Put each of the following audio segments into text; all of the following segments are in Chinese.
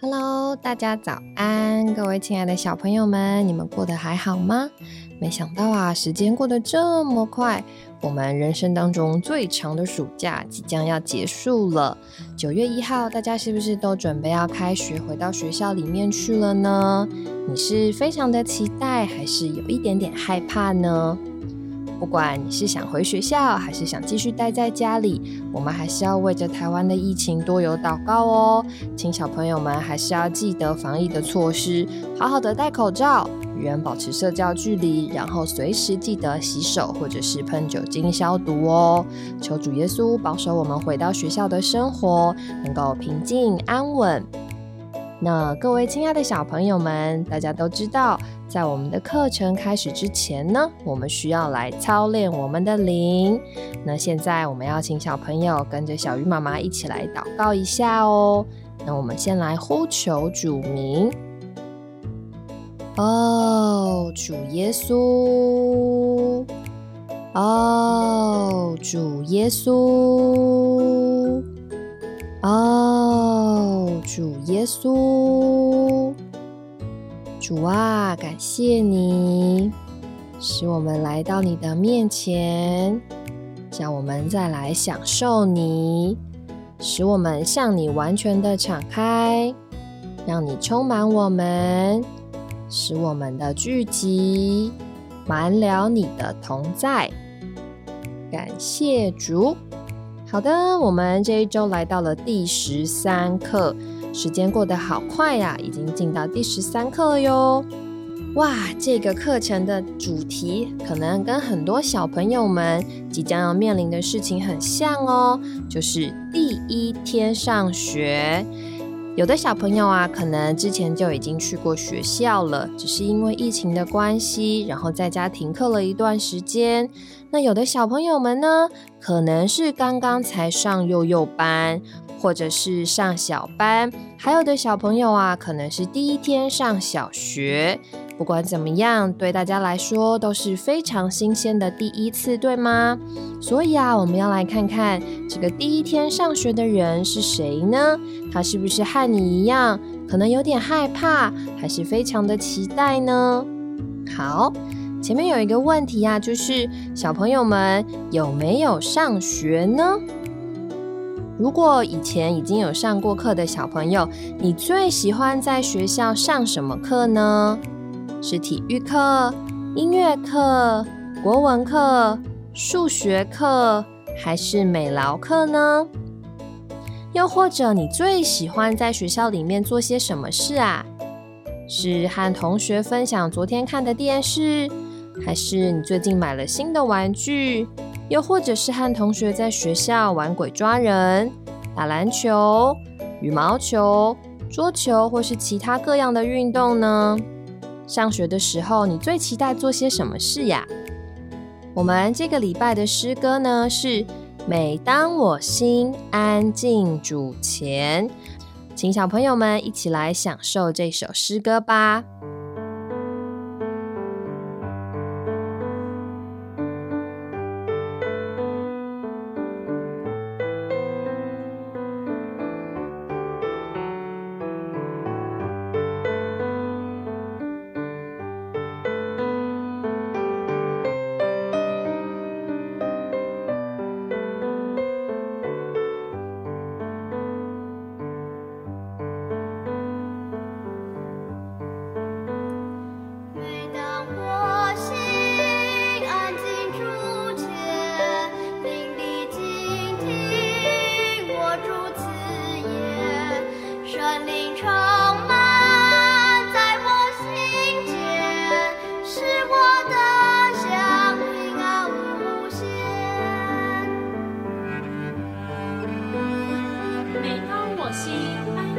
Hello，大家早安，各位亲爱的小朋友们，你们过得还好吗？没想到啊，时间过得这么快，我们人生当中最长的暑假即将要结束了。九月一号，大家是不是都准备要开学，回到学校里面去了呢？你是非常的期待，还是有一点点害怕呢？不管你是想回学校，还是想继续待在家里，我们还是要为着台湾的疫情多有祷告哦。请小朋友们还是要记得防疫的措施，好好的戴口罩，与人保持社交距离，然后随时记得洗手或者是喷酒精消毒哦。求主耶稣保守我们回到学校的生活能够平静安稳。那各位亲爱的小朋友们，大家都知道。在我们的课程开始之前呢，我们需要来操练我们的灵。那现在我们要请小朋友跟着小鱼妈妈一起来祷告一下哦。那我们先来呼求主名。哦，主耶稣。哦，主耶稣。哦，主耶稣。主啊，感谢你使我们来到你的面前，叫我们再来享受你，使我们向你完全的敞开，让你充满我们，使我们的聚集满了你的同在。感谢主。好的，我们这一周来到了第十三课。时间过得好快呀，已经进到第十三课了哟！哇，这个课程的主题可能跟很多小朋友们即将要面临的事情很像哦，就是第一天上学。有的小朋友啊，可能之前就已经去过学校了，只是因为疫情的关系，然后在家停课了一段时间。那有的小朋友们呢，可能是刚刚才上幼幼班。或者是上小班，还有的小朋友啊，可能是第一天上小学。不管怎么样，对大家来说都是非常新鲜的第一次，对吗？所以啊，我们要来看看这个第一天上学的人是谁呢？他是不是和你一样，可能有点害怕，还是非常的期待呢？好，前面有一个问题啊，就是小朋友们有没有上学呢？如果以前已经有上过课的小朋友，你最喜欢在学校上什么课呢？是体育课、音乐课、国文课、数学课，还是美劳课呢？又或者你最喜欢在学校里面做些什么事啊？是和同学分享昨天看的电视，还是你最近买了新的玩具？又或者是和同学在学校玩鬼抓人、打篮球、羽毛球、桌球，或是其他各样的运动呢？上学的时候，你最期待做些什么事呀？我们这个礼拜的诗歌呢，是每当我心安静主前，请小朋友们一起来享受这首诗歌吧。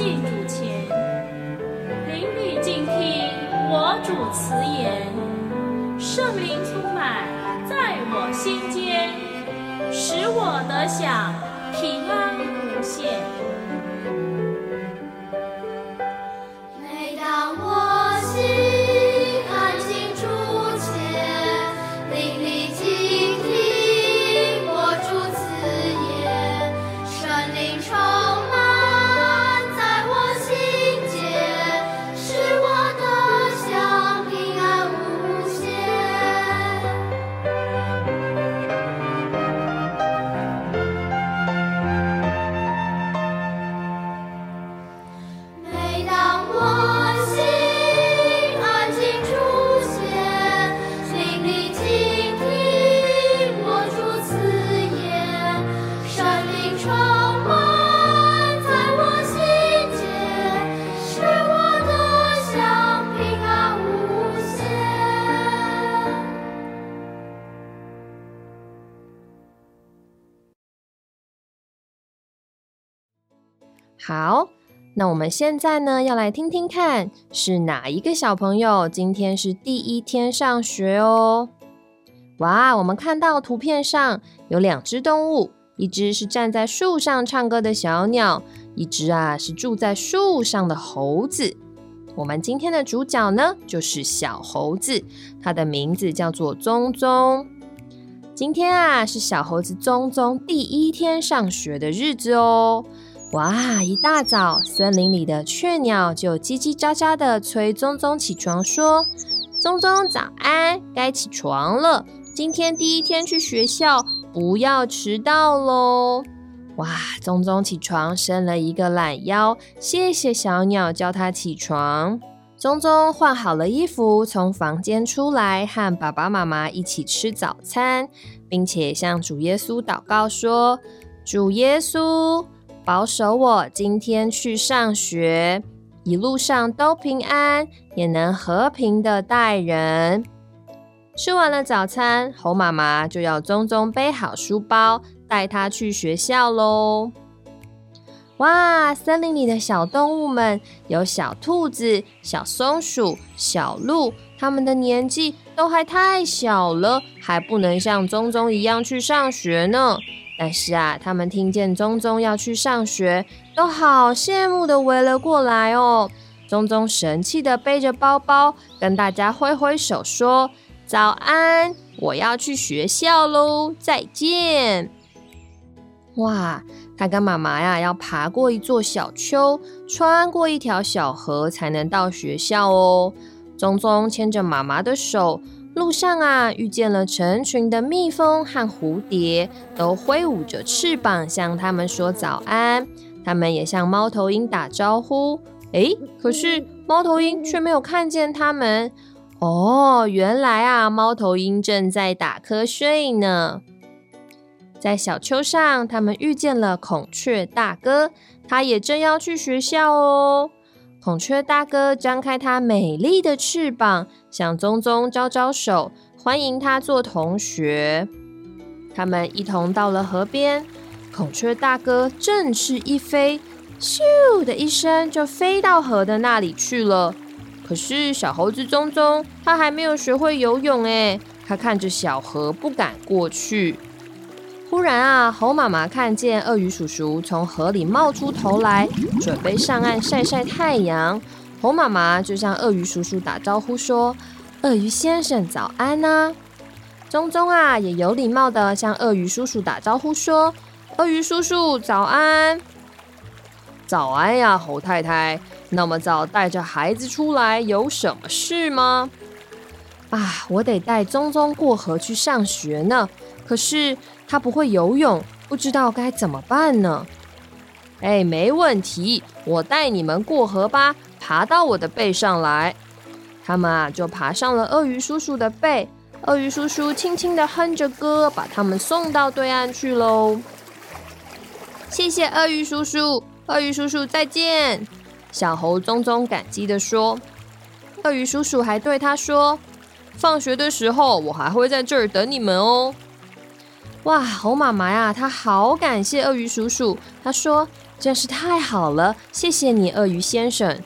祭主前，邻里静听我主慈言，圣灵充满在我心间，使我得享。好，那我们现在呢，要来听听看，是哪一个小朋友今天是第一天上学哦？哇，我们看到图片上有两只动物，一只是站在树上唱歌的小鸟，一只啊是住在树上的猴子。我们今天的主角呢，就是小猴子，它的名字叫做宗宗。今天啊，是小猴子宗宗第一天上学的日子哦。哇！一大早，森林里的雀鸟就叽叽喳喳的催宗宗起床，说：“宗宗早安，该起床了。今天第一天去学校，不要迟到喽。”哇！宗宗起床，伸了一个懒腰，谢谢小鸟叫他起床。宗宗换好了衣服，从房间出来，和爸爸妈妈一起吃早餐，并且向主耶稣祷告说：“主耶稣。”保守我今天去上学，一路上都平安，也能和平的待人。吃完了早餐，猴妈妈就要宗宗背好书包，带他去学校喽。哇，森林里的小动物们，有小兔子、小松鼠、小鹿，它们的年纪都还太小了，还不能像宗宗一样去上学呢。但是啊，他们听见宗宗要去上学，都好羡慕的围了过来哦。宗宗神气的背着包包，跟大家挥挥手说：“早安，我要去学校喽，再见。”哇，他跟妈妈呀要爬过一座小丘，穿过一条小河，才能到学校哦。宗宗牵着妈妈的手。路上啊，遇见了成群的蜜蜂和蝴蝶，都挥舞着翅膀向他们说早安。他们也向猫头鹰打招呼。诶，可是猫头鹰却没有看见他们。哦，原来啊，猫头鹰正在打瞌睡呢。在小丘上，他们遇见了孔雀大哥，他也正要去学校哦。孔雀大哥张开它美丽的翅膀，向宗宗招招手，欢迎他做同学。他们一同到了河边，孔雀大哥振翅一飞，咻的一声就飞到河的那里去了。可是小猴子宗宗他还没有学会游泳，哎，他看着小河不敢过去。忽然啊，猴妈妈看见鳄鱼叔叔从河里冒出头来，准备上岸晒晒太阳。猴妈妈就向鳄鱼叔叔打招呼说：“鳄鱼先生早安呐！”宗宗啊，也有礼貌的向鳄鱼叔叔打招呼说：“鳄鱼叔叔早安！”早安呀，猴太太，那么早带着孩子出来，有什么事吗？啊，我得带宗宗过河去上学呢。可是他不会游泳，不知道该怎么办呢？哎，没问题，我带你们过河吧，爬到我的背上来。他们啊，就爬上了鳄鱼叔叔的背。鳄鱼叔叔轻轻的哼着歌，把他们送到对岸去喽。谢谢鳄鱼叔叔，鳄鱼叔叔再见。小猴宗宗感激的说。鳄鱼叔叔还对他说：“放学的时候，我还会在这儿等你们哦。”哇，猴妈妈呀，她好感谢鳄鱼叔叔。她说：“真是太好了，谢谢你，鳄鱼先生。”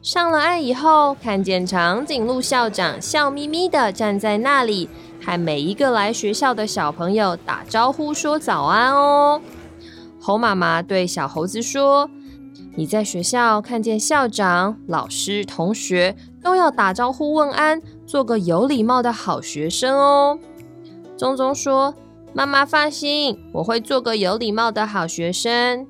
上了岸以后，看见长颈鹿校长笑眯眯的站在那里，和每一个来学校的小朋友打招呼，说早安哦。猴妈妈对小猴子说：“你在学校看见校长、老师、同学，都要打招呼问安，做个有礼貌的好学生哦。”宗宗说。妈妈放心，我会做个有礼貌的好学生。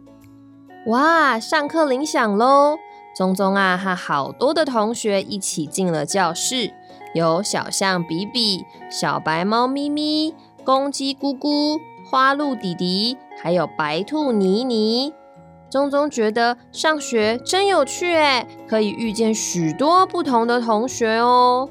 哇，上课铃响喽！宗宗啊，和好多的同学一起进了教室，有小象比比、小白猫咪咪、公鸡咕咕、花鹿弟弟，还有白兔妮妮。宗宗觉得上学真有趣诶，可以遇见许多不同的同学哦。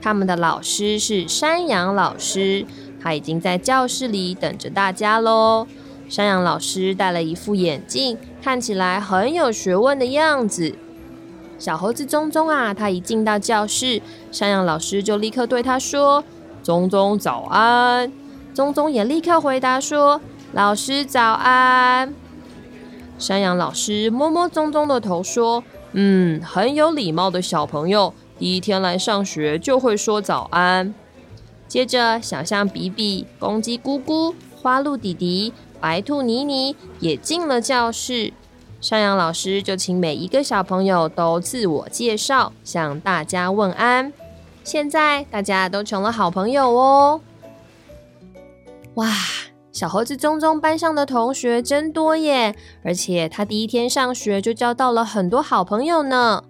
他们的老师是山羊老师。他已经在教室里等着大家喽。山羊老师戴了一副眼镜，看起来很有学问的样子。小猴子棕棕啊，他一进到教室，山羊老师就立刻对他说：“棕棕早安。”棕棕也立刻回答说：“老师早安。”山羊老师摸摸棕棕的头说：“嗯，很有礼貌的小朋友，第一天来上学就会说早安。”接着，小象比比、公鸡咕咕、花鹿弟弟、白兔妮妮也进了教室。山羊老师就请每一个小朋友都自我介绍，向大家问安。现在大家都成了好朋友哦！哇，小猴子中中班上的同学真多耶，而且他第一天上学就交到了很多好朋友呢。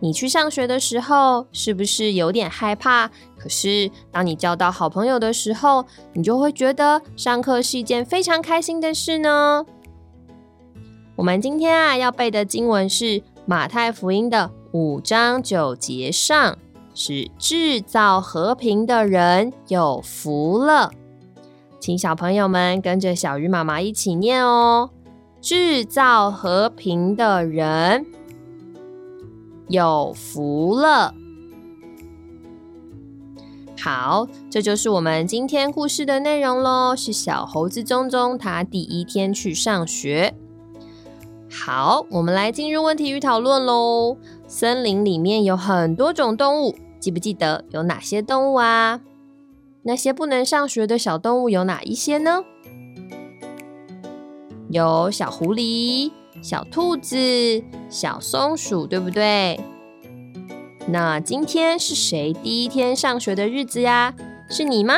你去上学的时候是不是有点害怕？可是当你交到好朋友的时候，你就会觉得上课是一件非常开心的事呢。我们今天啊要背的经文是马太福音的五章九节上，是制造和平的人有福了。请小朋友们跟着小鱼妈妈一起念哦：制造和平的人。有福了！好，这就是我们今天故事的内容喽。是小猴子中中他第一天去上学。好，我们来进入问题与讨论喽。森林里面有很多种动物，记不记得有哪些动物啊？那些不能上学的小动物有哪一些呢？有小狐狸。小兔子、小松鼠，对不对？那今天是谁第一天上学的日子呀？是你吗？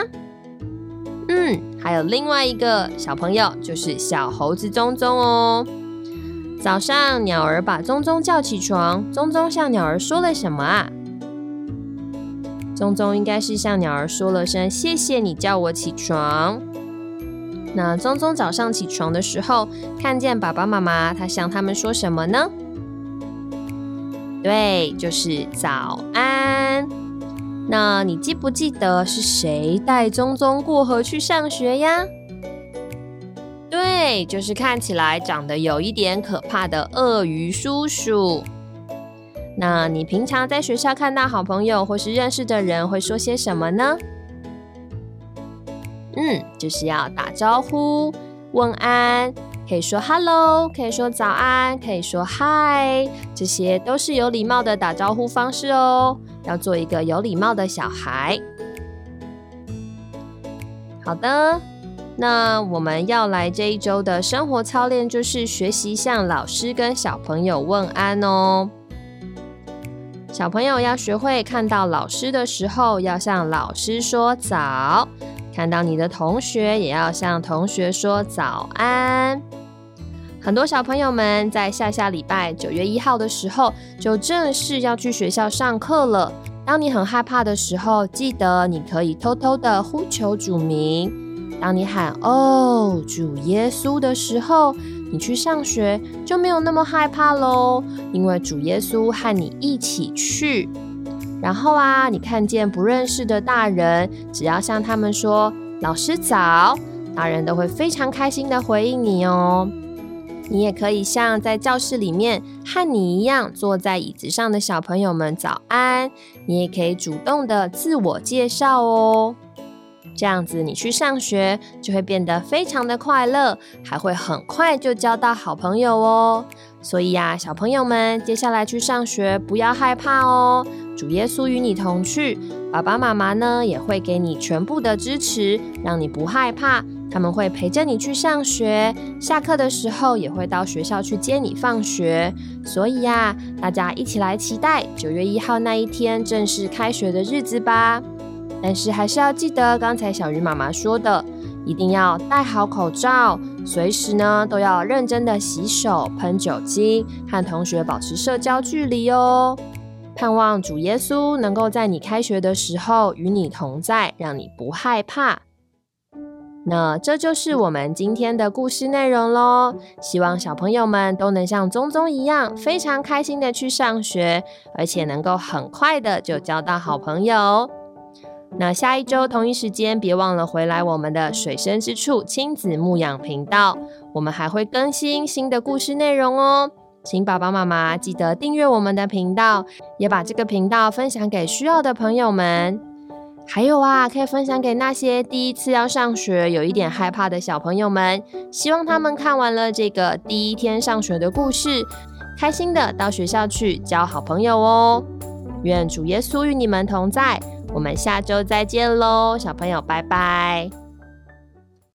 嗯，还有另外一个小朋友，就是小猴子棕棕哦。早上，鸟儿把棕棕叫起床，棕棕向鸟儿说了什么啊？棕棕应该是向鸟儿说了声谢谢你叫我起床。那棕棕早上起床的时候，看见爸爸妈妈，他向他们说什么呢？对，就是早安。那你记不记得是谁带棕棕过河去上学呀？对，就是看起来长得有一点可怕的鳄鱼叔叔。那你平常在学校看到好朋友或是认识的人，会说些什么呢？嗯，就是要打招呼、问安，可以说 “hello”，可以说早安，可以说 “hi”，这些都是有礼貌的打招呼方式哦。要做一个有礼貌的小孩。好的，那我们要来这一周的生活操练，就是学习向老师跟小朋友问安哦。小朋友要学会看到老师的时候，要向老师说早。看到你的同学，也要向同学说早安。很多小朋友们在下下礼拜九月一号的时候，就正式要去学校上课了。当你很害怕的时候，记得你可以偷偷的呼求主名。当你喊“哦，主耶稣”的时候，你去上学就没有那么害怕喽，因为主耶稣和你一起去。然后啊，你看见不认识的大人，只要向他们说“老师早”，大人都会非常开心的回应你哦。你也可以像在教室里面和你一样坐在椅子上的小朋友们早安，你也可以主动的自我介绍哦。这样子你去上学就会变得非常的快乐，还会很快就交到好朋友哦。所以呀，小朋友们接下来去上学不要害怕哦。主耶稣与你同去，爸爸妈妈呢也会给你全部的支持，让你不害怕。他们会陪着你去上学，下课的时候也会到学校去接你放学。所以呀，大家一起来期待九月一号那一天正式开学的日子吧。但是还是要记得刚才小鱼妈妈说的，一定要戴好口罩，随时呢都要认真的洗手、喷酒精，和同学保持社交距离哦。盼望主耶稣能够在你开学的时候与你同在，让你不害怕。那这就是我们今天的故事内容喽。希望小朋友们都能像宗宗一样，非常开心的去上学，而且能够很快的就交到好朋友。那下一周同一时间，别忘了回来我们的水深之处亲子牧养频道，我们还会更新新的故事内容哦。请爸爸妈妈记得订阅我们的频道，也把这个频道分享给需要的朋友们。还有啊，可以分享给那些第一次要上学、有一点害怕的小朋友们，希望他们看完了这个第一天上学的故事，开心的到学校去交好朋友哦。愿主耶稣与你们同在，我们下周再见喽，小朋友，拜拜。